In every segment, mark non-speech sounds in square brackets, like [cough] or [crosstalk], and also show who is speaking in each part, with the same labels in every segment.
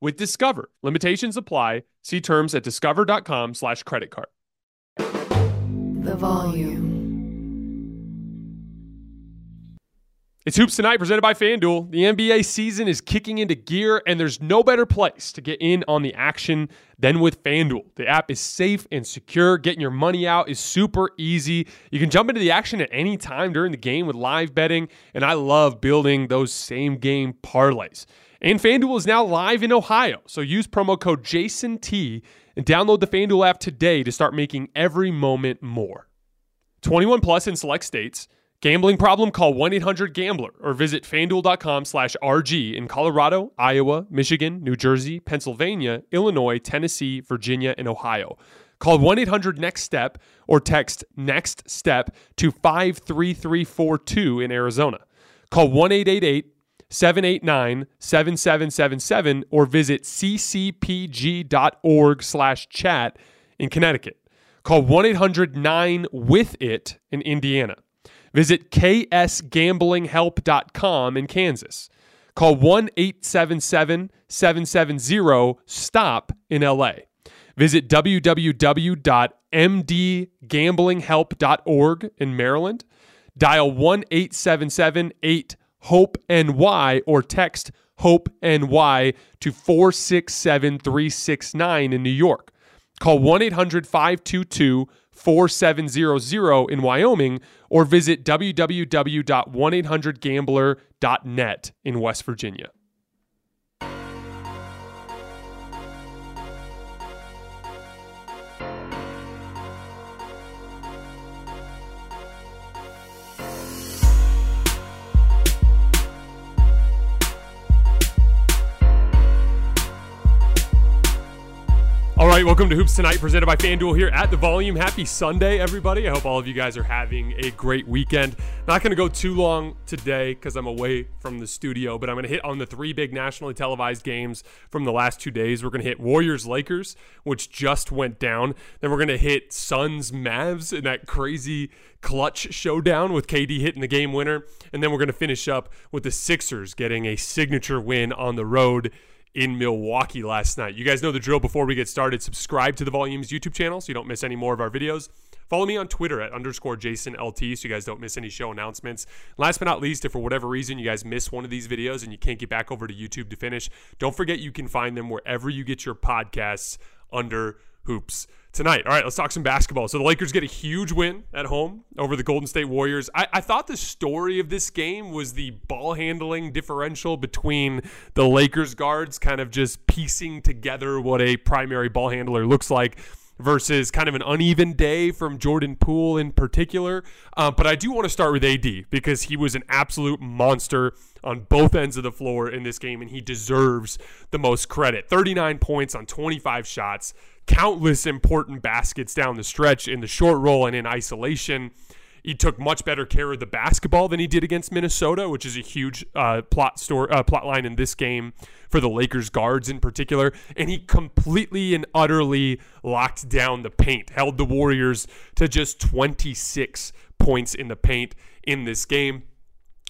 Speaker 1: with Discover. Limitations apply. See terms at discover.com slash credit card.
Speaker 2: The volume.
Speaker 1: It's Hoops Tonight presented by FanDuel. The NBA season is kicking into gear, and there's no better place to get in on the action than with FanDuel. The app is safe and secure. Getting your money out is super easy. You can jump into the action at any time during the game with live betting, and I love building those same game parlays. And FanDuel is now live in Ohio. So use promo code JASONT and download the FanDuel app today to start making every moment more. 21 plus in select states. Gambling problem? Call 1-800-GAMBLER or visit fanduel.com slash RG in Colorado, Iowa, Michigan, New Jersey, Pennsylvania, Illinois, Tennessee, Virginia, and Ohio. Call 1-800-NEXT-STEP or text NEXT STEP to 53342 in Arizona. Call 1-888 789 7777 or visit ccpg.org slash chat in Connecticut. Call 1 800 9 with it in Indiana. Visit ksgamblinghelp.com in Kansas. Call 1 877 770 STOP in LA. Visit www.mdgamblinghelp.org in Maryland. Dial 1 877 8 Hope and NY or text Hope and NY to 467369 in New York. Call 1 800 522 4700 in Wyoming or visit www.1800gambler.net in West Virginia. Welcome to Hoops Tonight, presented by FanDuel here at the Volume. Happy Sunday, everybody. I hope all of you guys are having a great weekend. Not going to go too long today because I'm away from the studio, but I'm going to hit on the three big nationally televised games from the last two days. We're going to hit Warriors Lakers, which just went down. Then we're going to hit Suns Mavs in that crazy clutch showdown with KD hitting the game winner. And then we're going to finish up with the Sixers getting a signature win on the road in Milwaukee last night. You guys know the drill before we get started. Subscribe to the Volumes YouTube channel so you don't miss any more of our videos. Follow me on Twitter at underscore Jason LT so you guys don't miss any show announcements. Last but not least, if for whatever reason you guys miss one of these videos and you can't get back over to YouTube to finish, don't forget you can find them wherever you get your podcasts under hoops tonight. All right, let's talk some basketball. So the Lakers get a huge win at home over the Golden State Warriors. I, I, thought the story of this game was the ball handling differential between the Lakers guards kind of just piecing together what a primary ball handler looks like versus kind of an uneven day from Jordan Poole in particular. Uh, but I do want to start with AD because he was an absolute monster on both ends of the floor in this game, and he deserves the most credit. 39 points on 25 shots, countless important baskets down the stretch in the short roll and in isolation. He took much better care of the basketball than he did against Minnesota, which is a huge uh, plot store uh, plot line in this game for the Lakers guards in particular. And he completely and utterly locked down the paint, held the Warriors to just 26 points in the paint in this game.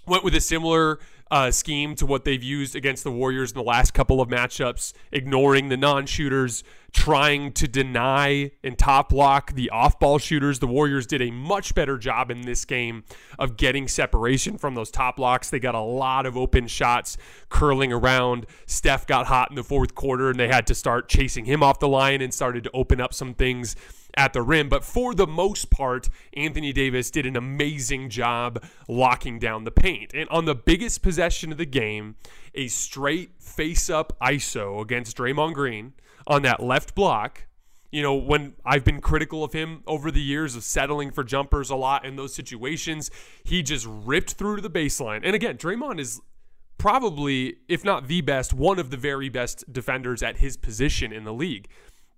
Speaker 1: Went with a similar uh, scheme to what they've used against the Warriors in the last couple of matchups, ignoring the non shooters, trying to deny and top block the off ball shooters. The Warriors did a much better job in this game of getting separation from those top blocks. They got a lot of open shots curling around. Steph got hot in the fourth quarter and they had to start chasing him off the line and started to open up some things at the rim. But for the most part, Anthony Davis did an amazing job locking down the paint. And on the biggest possession of the game, a straight face up ISO against Draymond Green on that left block. You know, when I've been critical of him over the years of settling for jumpers a lot in those situations, he just ripped through to the baseline. And again, Draymond is probably, if not the best, one of the very best defenders at his position in the league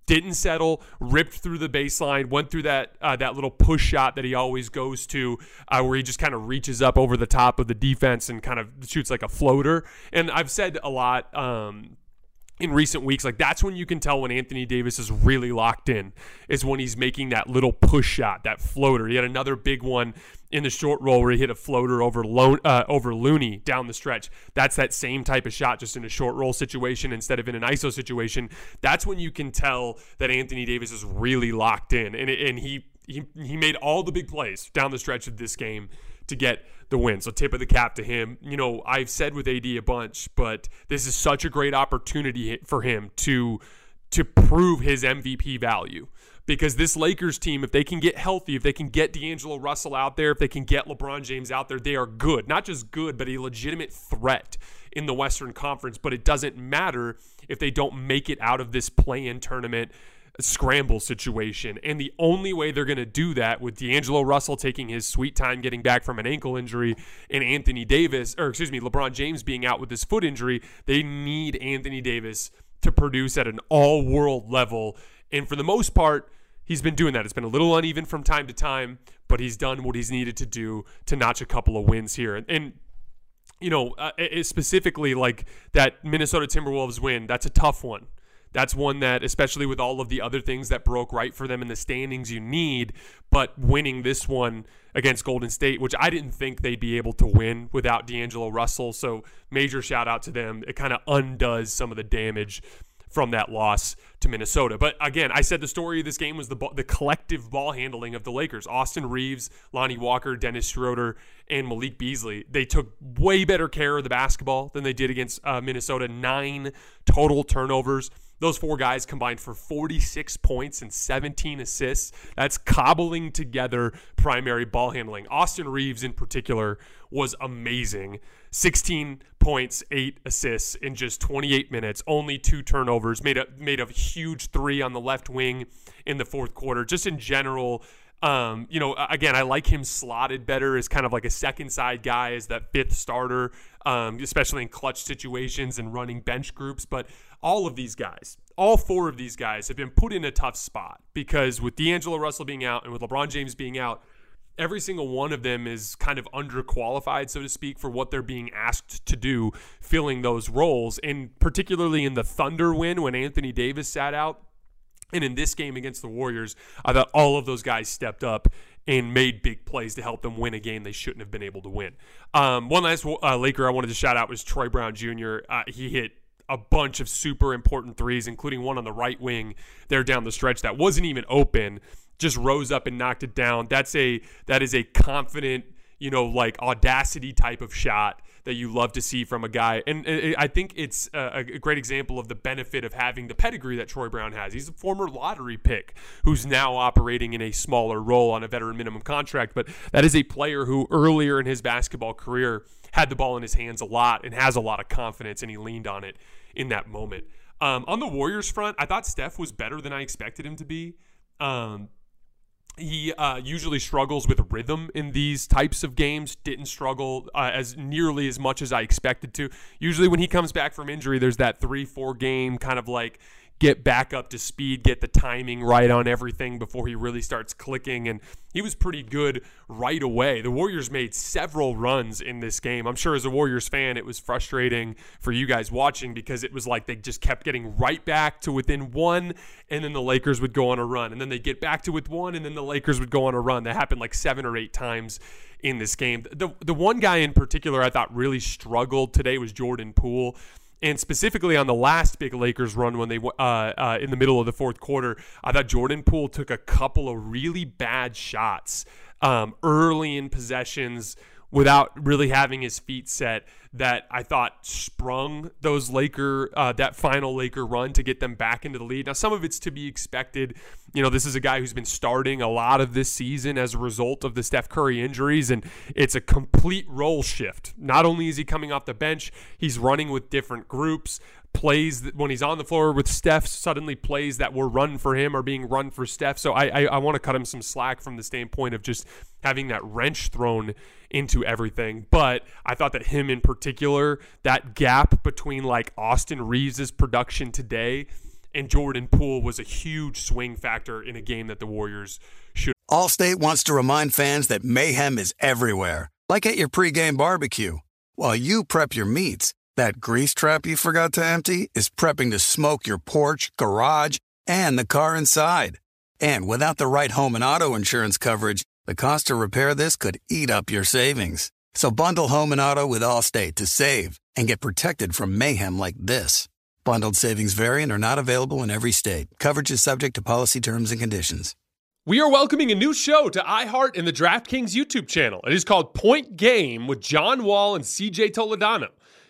Speaker 1: didn't settle, ripped through the baseline, went through that uh, that little push shot that he always goes to, uh, where he just kind of reaches up over the top of the defense and kind of shoots like a floater. And I've said a lot. Um, in recent weeks, like that's when you can tell when Anthony Davis is really locked in, is when he's making that little push shot, that floater. He had another big one in the short roll where he hit a floater over Lo- uh, over Looney down the stretch. That's that same type of shot, just in a short roll situation instead of in an ISO situation. That's when you can tell that Anthony Davis is really locked in, and and he he he made all the big plays down the stretch of this game to get the win. So tip of the cap to him. You know, I've said with AD a bunch, but this is such a great opportunity for him to to prove his MVP value. Because this Lakers team, if they can get healthy, if they can get D'Angelo Russell out there, if they can get LeBron James out there, they are good. Not just good, but a legitimate threat in the Western Conference. But it doesn't matter if they don't make it out of this play in tournament scramble situation. And the only way they're going to do that with D'Angelo Russell taking his sweet time getting back from an ankle injury and Anthony Davis, or excuse me, LeBron James being out with his foot injury, they need Anthony Davis to produce at an all world level. And for the most part, he's been doing that. It's been a little uneven from time to time, but he's done what he's needed to do to notch a couple of wins here. And, and you know, uh, specifically like that Minnesota Timberwolves win, that's a tough one that's one that, especially with all of the other things that broke right for them in the standings, you need. But winning this one against Golden State, which I didn't think they'd be able to win without D'Angelo Russell. So, major shout out to them. It kind of undoes some of the damage from that loss to Minnesota. But again, I said the story of this game was the the collective ball handling of the Lakers. Austin Reaves, Lonnie Walker, Dennis Schroeder, and Malik Beasley. They took way better care of the basketball than they did against uh, Minnesota. Nine total turnovers. Those four guys combined for 46 points and 17 assists. That's cobbling together primary ball handling. Austin Reaves, in particular, was amazing. 16 points, eight assists in just 28 minutes, only two turnovers, made a made a huge three on the left wing in the fourth quarter. Just in general, um, you know, again, I like him slotted better as kind of like a second side guy, as that fifth starter, um, especially in clutch situations and running bench groups. But all of these guys, all four of these guys have been put in a tough spot because with D'Angelo Russell being out and with LeBron James being out, every single one of them is kind of underqualified, so to speak, for what they're being asked to do, filling those roles. And particularly in the Thunder win when Anthony Davis sat out, and in this game against the Warriors, I thought all of those guys stepped up and made big plays to help them win a game they shouldn't have been able to win. Um, one last uh, Laker I wanted to shout out was Troy Brown Jr. Uh, he hit a bunch of super important threes, including one on the right wing there down the stretch that wasn't even open, just rose up and knocked it down. That's a that is a confident, you know, like audacity type of shot that you love to see from a guy. And I think it's a, great example of the benefit of having the pedigree that Troy Brown has. He's a former lottery pick who's now operating in a smaller role on a veteran minimum contract, but that is a player who earlier in his basketball career had the ball in his hands a lot and has a lot of confidence, and he leaned on it in that moment. Um, on the Warriors front, I thought Steph was better than I expected him to be. Um, he uh, usually struggles with rhythm in these types of games. Didn't struggle uh, as nearly as much as I expected to. Usually, when he comes back from injury, there's that three, four game kind of like get back up to speed, get the timing right on everything before he really starts clicking. And he was pretty good right away. The Warriors made several runs in this game. I'm sure as a Warriors fan, it was frustrating for you guys watching because it was like they just kept getting right back to within one, and then the Lakers would go on a run, and then they get back to with one, and then the Lakers would go on a run. That happened like seven or eight times in this game. The the one guy in particular I thought really struggled today was Jordan Poole. And specifically on the last big Lakers run when they uh, uh, in the middle of the fourth quarter, I thought Jordan Poole took a couple of really bad shots um, early in possessions without really having his feet set that I thought sprung those Laker uh, that final Laker run to get them back into the lead. Now some of it's to be expected. You know, this is a guy who's been starting a lot of this season as a result of the Steph Curry injuries and it's a complete role shift. Not only is he coming off the bench, he's running with different groups plays when he's on the floor with Steph, suddenly plays that were run for him are being run for Steph. So I, I, I want to cut him some slack from the standpoint of just having that wrench thrown into everything. But I thought that him in particular, that gap between like Austin Reaves' production today and Jordan Poole was a huge swing factor in a game that the Warriors should.
Speaker 3: Allstate wants to remind fans that mayhem is everywhere, like at your pregame barbecue. While you prep your meats, that grease trap you forgot to empty is prepping to smoke your porch, garage, and the car inside. And without the right home and auto insurance coverage, the cost to repair this could eat up your savings. So bundle home and auto with Allstate to save and get protected from mayhem like this. Bundled savings variant are not available in every state. Coverage is subject to policy terms and conditions.
Speaker 1: We are welcoming a new show to iHeart and the DraftKings YouTube channel. It is called Point Game with John Wall and CJ Toledano.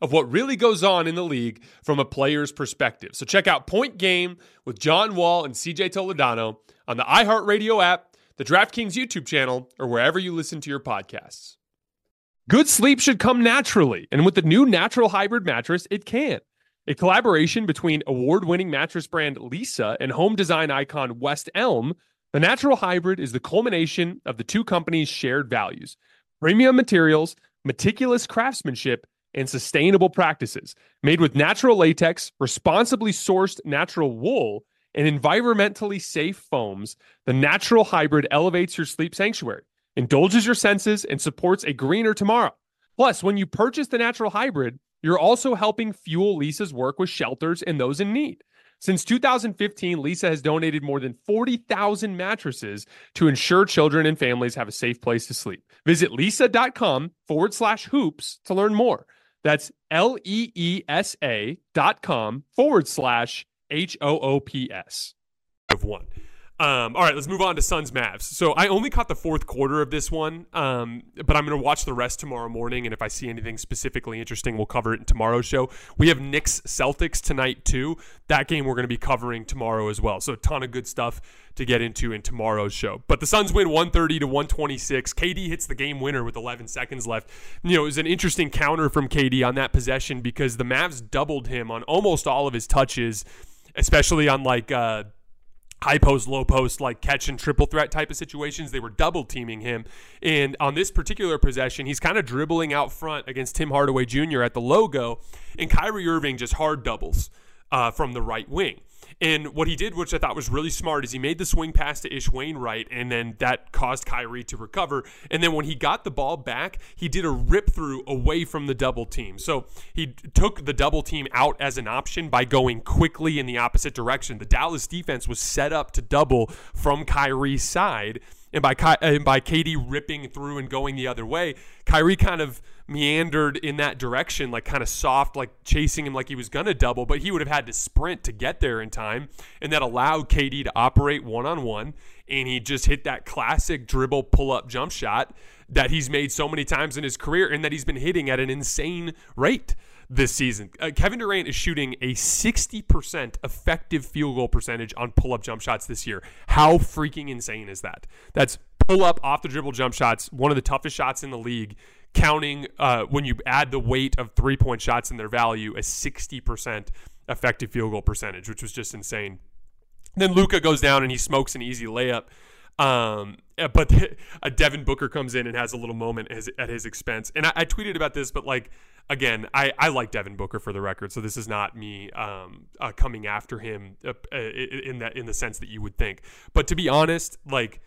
Speaker 1: of what really goes on in the league from a player's perspective. So check out Point Game with John Wall and CJ Toledano on the iHeartRadio app, the DraftKings YouTube channel, or wherever you listen to your podcasts. Good sleep should come naturally, and with the new natural hybrid mattress, it can. A collaboration between award winning mattress brand Leesa and home design icon West Elm, the natural hybrid is the culmination of the two companies' shared values premium materials, meticulous craftsmanship, and sustainable practices. Made with natural latex, responsibly sourced natural wool, and environmentally safe foams, the natural hybrid elevates your sleep sanctuary, indulges your senses, and supports a greener tomorrow. Plus, when you purchase the natural hybrid, you're also helping fuel Leesa's work with shelters and those in need. Since 2015, Leesa has donated more than 40,000 mattresses to ensure children and families have a safe place to sleep. Visit leesa.com forward slash hoops to learn more. That's L E E S A dot com forward slash H O O P S. I've won. Um, all right, let's move on to Suns Mavs. So I only caught the fourth quarter of this one, um, but I'm going to watch the rest tomorrow morning. And if I see anything specifically interesting, we'll cover it in tomorrow's show. We have Knicks Celtics tonight, too. That game we're going to be covering tomorrow as well. So a ton of good stuff to get into in tomorrow's show. But the Suns win 130 to 126. KD hits the game winner with 11 seconds left. You know, it was an interesting counter from KD on that possession because the Mavs doubled him on almost all of his touches, especially on like. Uh, high post, low post, like catch and triple threat type of situations. They were double teaming him. And on this particular possession, he's kind of dribbling out front against Tim Hardaway Jr. at the logo, and Kyrie Irving just hard doubles uh, from the right wing. And what he did, which I thought was really smart, is he made the swing pass to Ish Wainright, and then that caused Kyrie to recover. And then when he got the ball back, he did a rip through away from the double team. So he took the double team out as an option by going quickly in the opposite direction. The Dallas defense was set up to double from Kyrie's side and by Ky- and by KD ripping through and going the other way, Kyrie kind of meandered in that direction, like kind of soft, like chasing him like he was gonna double, but he would have had to sprint to get there in time, and that allowed KD to operate one on one, and he just hit that classic dribble pull up jump shot that he's made so many times in his career and that he's been hitting at an insane rate this season. Uh, Kevin Durant is shooting a 60% effective field goal percentage on pull up jump shots this year. How freaking insane is that? That's pull up off the dribble jump shots, one of the toughest shots in the league. Counting uh, when you add the weight of three point shots and their value, a 60% effective field goal percentage, which was just insane. Then Luka goes down and he smokes an easy layup. Um, but [laughs] a Devin Booker comes in and has a little moment at his expense. And I, I, tweeted about this, but like again, I, I like Devin Booker for the record, so this is not me um, uh, coming after him uh, in that in the sense that you would think. But to be honest, like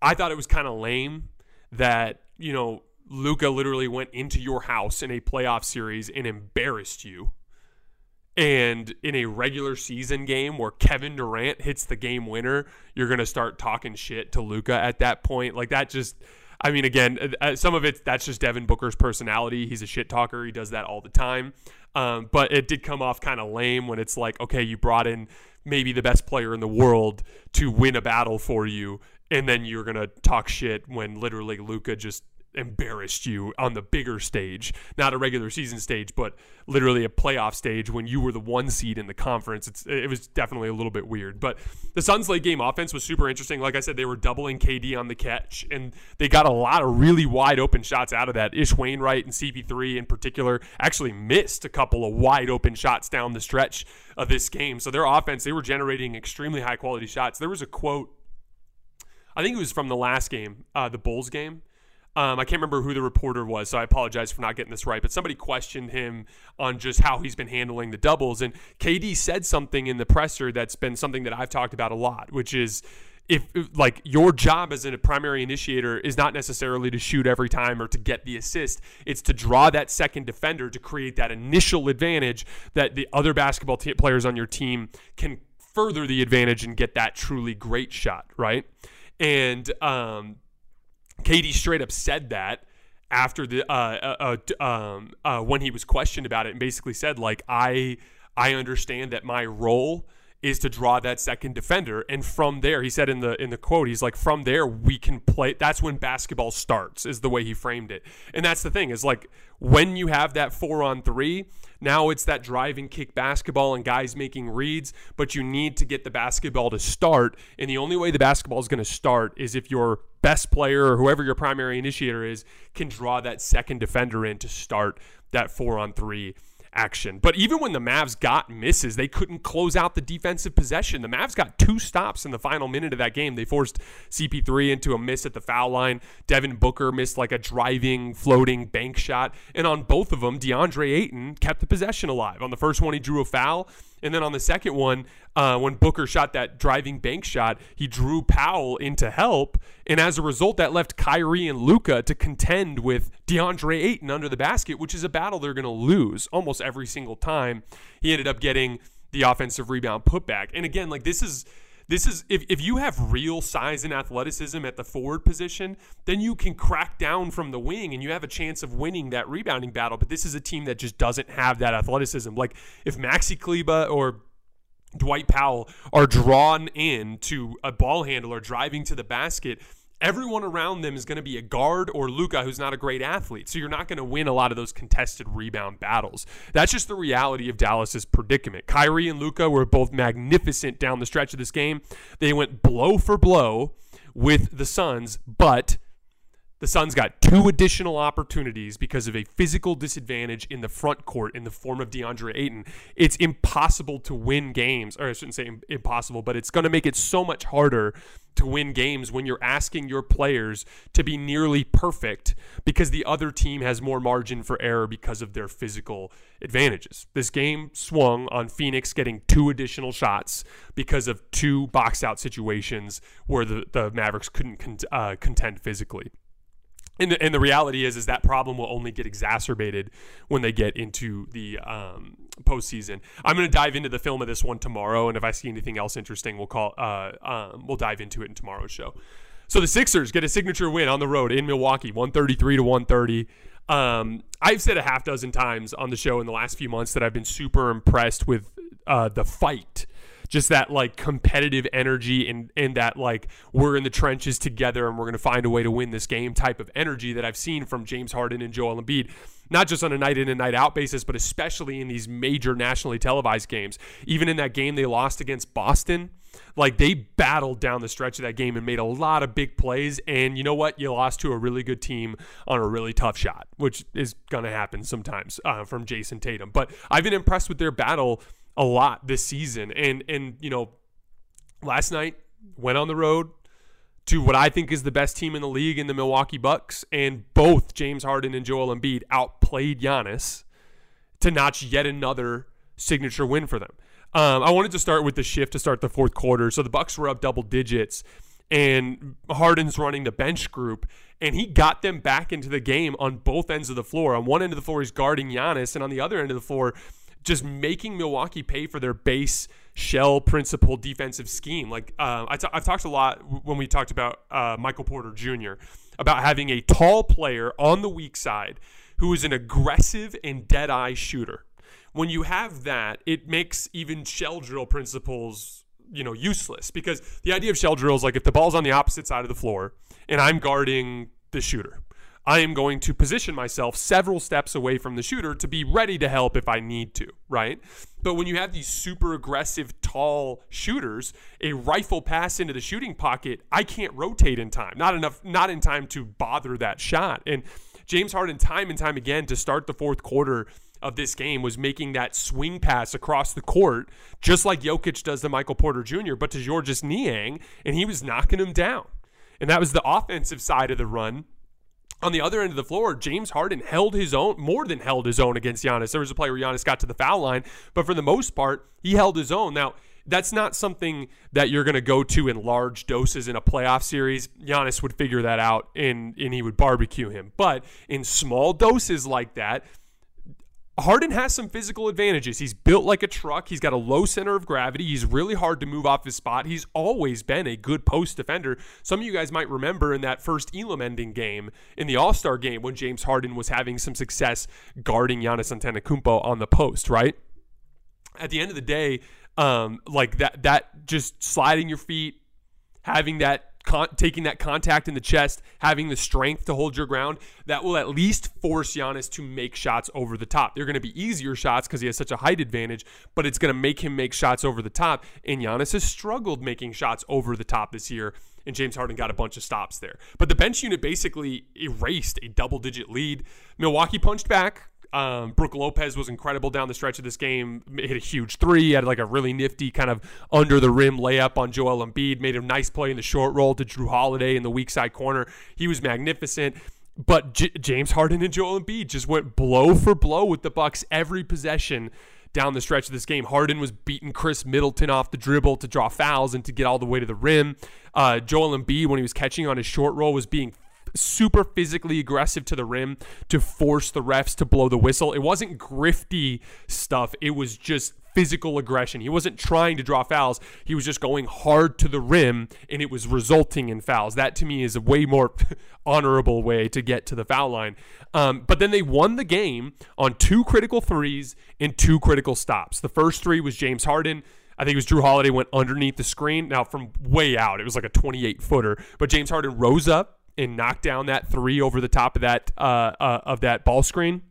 Speaker 1: I thought it was kind of lame that you know Luka literally went into your house in a playoff series and embarrassed you. And in a regular season game where Kevin Durant hits the game winner, you're to start talking shit to Luka at that point. Like that just I mean, again, uh, uh, some of it that's just Devin Booker's personality. He's a shit talker. He does that all the time. Um, but it did come off kind of lame when it's like, okay, you brought in maybe the best player in the world to win a battle for you, and then you're gonna talk shit when literally Luka just embarrassed you on the bigger stage, not a regular season stage, but literally a playoff stage when you were the one seed in the conference. It's, it was definitely a little bit weird. But the Suns' late game offense was super interesting. Like I said, they were doubling KD on the catch, and they got a lot of really wide open shots out of that. Ish Wainright and CP3 in particular actually missed a couple of wide open shots down the stretch of this game. So their offense, they were generating extremely high quality shots. There was a quote. I think it was from the last game, uh, the Bulls game, um, I can't remember who the reporter was, so I apologize for not getting this right. But somebody questioned him on just how he's been handling the doubles, and KD said something in the presser that's been something that I've talked about a lot, which is if, like your job as a primary initiator is not necessarily to shoot every time or to get the assist it's to draw that second defender to create that initial advantage that the other basketball t- players on your team can further the advantage and get that truly great shot right and um, KD straight up said that after the uh, uh, uh, um, uh, when he was questioned about it, and basically said like I I understand that my role is to draw that second defender. And from there he said in the in the quote he's like from there we can play that's when basketball starts is the way he framed it. And that's the thing is like when you have that 4 on 3 now it's that driving kick basketball and guys making reads but you need to get the basketball to start. And the only way the basketball is going to start is if your best player or whoever your primary initiator is can draw that second defender in to start that 4 on 3 action. But even when the Mavs got misses, they couldn't close out the defensive possession. The Mavs got two stops in the final minute of that game. They forced CP3 into a miss at the foul line. Devin Booker missed like a driving, floating bank shot. And on both of them, DeAndre Ayton kept the possession alive. On the first one, he drew a foul. And then on the second one, uh, when Booker shot that driving bank shot, he drew Powell into help. And as a result, that left Kyrie and Luka to contend with DeAndre Ayton under the basket, which is a battle they're going to lose almost every single time. He ended up getting the offensive rebound putback. And again, like this is this is if, if you have real size and athleticism at the forward position, then you can crack down from the wing and you have a chance of winning that rebounding battle. But this is a team that just doesn't have that athleticism. Like if Maxi Kleber or Dwight Powell are drawn in to a ball handler driving to the basket, everyone around them is going to be a guard or Luka who's not a great athlete. So you're not going to win a lot of those contested rebound battles. That's just the reality of Dallas's predicament. Kyrie and Luka were both magnificent down the stretch of this game. They went blow for blow with the Suns, but the Suns got two additional opportunities because of a physical disadvantage in the front court in the form of DeAndre Ayton. It's impossible to win games, or I shouldn't say impossible, but it's going to make it so much harder to win games when you're asking your players to be nearly perfect because the other team has more margin for error because of their physical advantages. This game swung on Phoenix getting two additional shots because of two box out situations where the, the Mavericks couldn't uh, contend physically. And the, and the reality is, is that problem will only get exacerbated when they get into the um, postseason. I'm going to dive into the film of this one tomorrow, and if I see anything else interesting, we'll call. Uh, um, we'll dive into it in tomorrow's show. So the Sixers get a signature win on the road in Milwaukee, 133 to 130. Um, I've said a half dozen times on the show in the last few months that I've been super impressed with uh, the fight just that like competitive energy and and that like we're in the trenches together and we're going to find a way to win this game type of energy that I've seen from James Harden and Joel Embiid not just on a night in and night out basis but especially in these major nationally televised games. Even in that game they lost against Boston like they battled down the stretch of that game and made a lot of big plays. And you know what? You lost to a really good team on a really tough shot which is going to happen sometimes uh, from Jayson Tatum. But I've been impressed with their battle a lot this season. And and you know, last night went on the road to what I think is the best team in the league in the Milwaukee Bucks, and both James Harden and Joel Embiid outplayed Giannis to notch yet another signature win for them. Um, I wanted to start with the shift to start the fourth quarter. So the Bucks were up double digits, and Harden's running the bench group, and he got them back into the game on both ends of the floor. On one end of the floor, he's guarding Giannis, and on the other end of the floor, just making Milwaukee pay for their base shell principle defensive scheme. Like uh, I t- I've talked a lot when we talked about uh, Michael Porter Jr. about having a tall player on the weak side who is an aggressive and dead eye shooter. When you have that, it makes even shell drill principles you know useless because the idea of shell drill is like if the ball's on the opposite side of the floor and I'm guarding the shooter I am going to position myself several steps away from the shooter to be ready to help if I need to, right? But when you have these super aggressive, tall shooters, a rifle pass into the shooting pocket, I can't rotate in time. Not enough, not in time to bother that shot. And James Harden, time and time again, to start the fourth quarter of this game was making that swing pass across the court, just like Jokic does to Michael Porter Jr., but to Georges Niang, and he was knocking him down. And that was the offensive side of the run on the other end of the floor, James Harden held his own, more than held his own against Giannis. There was a play where Giannis got to the foul line, but for the most part, he held his own. Now, that's not something that you're going to go to in large doses in a playoff series. Giannis would figure that out and, and he would barbecue him. But in small doses like that, Harden has some physical advantages. He's built like a truck. He's got a low center of gravity. He's really hard to move off his spot. He's always been a good post defender. Some of you guys might remember in that first Elam ending game in the All Star game when James Harden was having some success guarding Giannis Antetokounmpo on the post, right? At the end of the day, um, like that, that just sliding your feet, having that Con- taking that contact in the chest, having the strength to hold your ground, that will at least force Giannis to make shots over the top. They're going to be easier shots because he has such a height advantage, but it's going to make him make shots over the top. And Giannis has struggled making shots over the top this year, and James Harden got a bunch of stops there. But the bench unit basically erased a double digit lead. Milwaukee punched back. Um, Brook Lopez was incredible down the stretch of this game. Hit a huge three. Had like a really nifty kind of under the rim layup on Joel Embiid. Made a nice play in the short roll to Jrue Holiday in the weak side corner. He was magnificent. But J- James Harden and Joel Embiid just went blow for blow with the Bucks every possession down the stretch of this game. Harden was beating Khris Middleton off the dribble to draw fouls and to get all the way to the rim. Uh, Joel Embiid, when he was catching on his short roll, was being super physically aggressive to the rim to force the refs to blow the whistle. It wasn't grifty stuff, it was just physical aggression. He wasn't trying to draw fouls. He was just going hard to the rim and it was resulting in fouls. That to me is a way more [laughs] honorable way to get to the foul line. Um, but then they won the game on two critical threes and two critical stops. The first three was James Harden. I think it was Jrue Holiday went underneath the screen. Now from way out, it was like a 28 footer. But James Harden rose up and knock down that three over the top of that uh, uh, of that ball screen.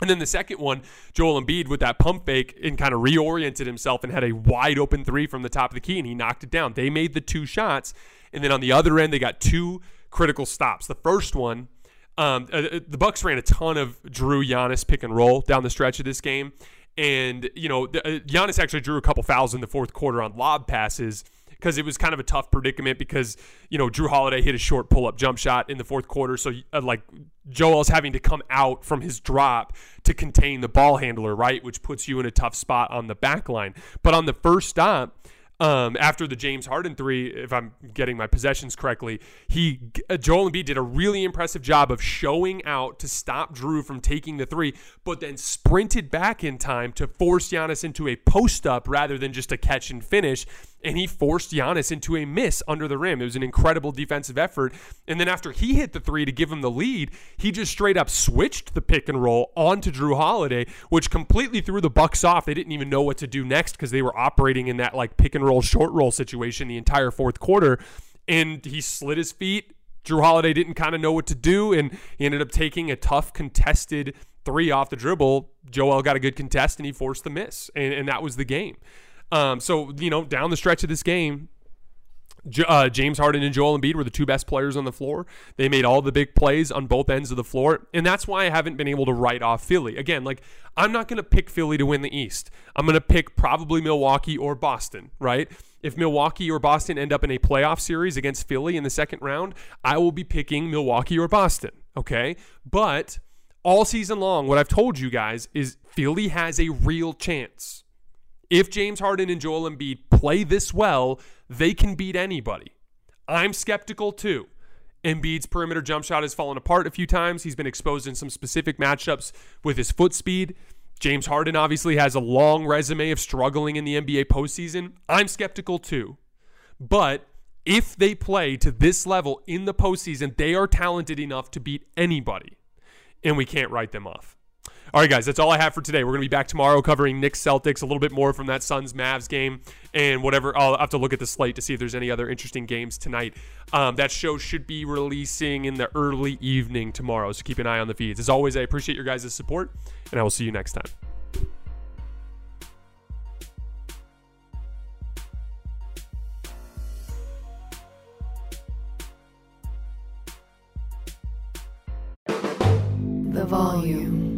Speaker 1: And then the second one, Joel Embiid with that pump fake and kind of reoriented himself and had a wide open three from the top of the key and he knocked it down. They made the two shots. And then on the other end, they got two critical stops. The first one, um, uh, uh the Bucks ran a ton of Jrue Giannis pick and roll down the stretch of this game. And, you know, uh, Giannis actually drew a couple fouls in the fourth quarter on lob passes because it was kind of a tough predicament because you know Jrue Holiday hit a short pull up jump shot in the fourth quarter, so uh, like Joel's having to come out from his drop to contain the ball handler, right, which puts you in a tough spot on the back line. But on the first stop. Um, after the James Harden three, if I'm getting my possessions correctly, he uh, Joel Embiid did a really impressive job of showing out to stop Jrue from taking the three, but then sprinted back in time to force Giannis into a post up rather than just a catch and finish and he forced Giannis into a miss under the rim. It was an incredible defensive effort. And then after he hit the three to give him the lead, he just straight up switched the pick and roll onto Jrue Holiday, which completely threw the Bucks off. They didn't even know what to do next because they were operating in that like pick and roll short roll situation the entire fourth quarter. And he slid his feet. Jrue Holiday didn't kind of know what to do, and he ended up taking a tough contested three off the dribble. Joel got a good contest and he forced the miss, and, and that was the game. Um, so you know, down the stretch of this game, uh, James Harden and Joel Embiid were the two best players on the floor. They made all the big plays on both ends of the floor, and that's why I haven't been able to write off Philly. Again, like I'm not going to pick Philly to win the East. I'm going to pick probably Milwaukee or Boston, right? If Milwaukee or Boston end up in a playoff series against Philly in the second round, I will be picking Milwaukee or Boston, okay? But all season long, what I've told you guys is Philly has a real chance. If James Harden and Joel Embiid play this well, they can beat anybody. I'm skeptical too. Embiid's perimeter jump shot has fallen apart a few times. He's been exposed in some specific matchups with his foot speed. James Harden obviously has a long resume of struggling in the NBA postseason. I'm skeptical too. But if they play to this level in the postseason, they are talented enough to beat anybody and we can't write them off. All right, guys, that's all I have for today. We're going to be back tomorrow covering Knicks Celtics, a little bit more from that Suns Mavs game, and whatever. I'll have to look at the slate to see if there's any other interesting games tonight. Um, that show should be releasing in the early evening tomorrow, so keep an eye on the feeds. As always, I appreciate your guys' support, and I will see you next time.
Speaker 2: The volume.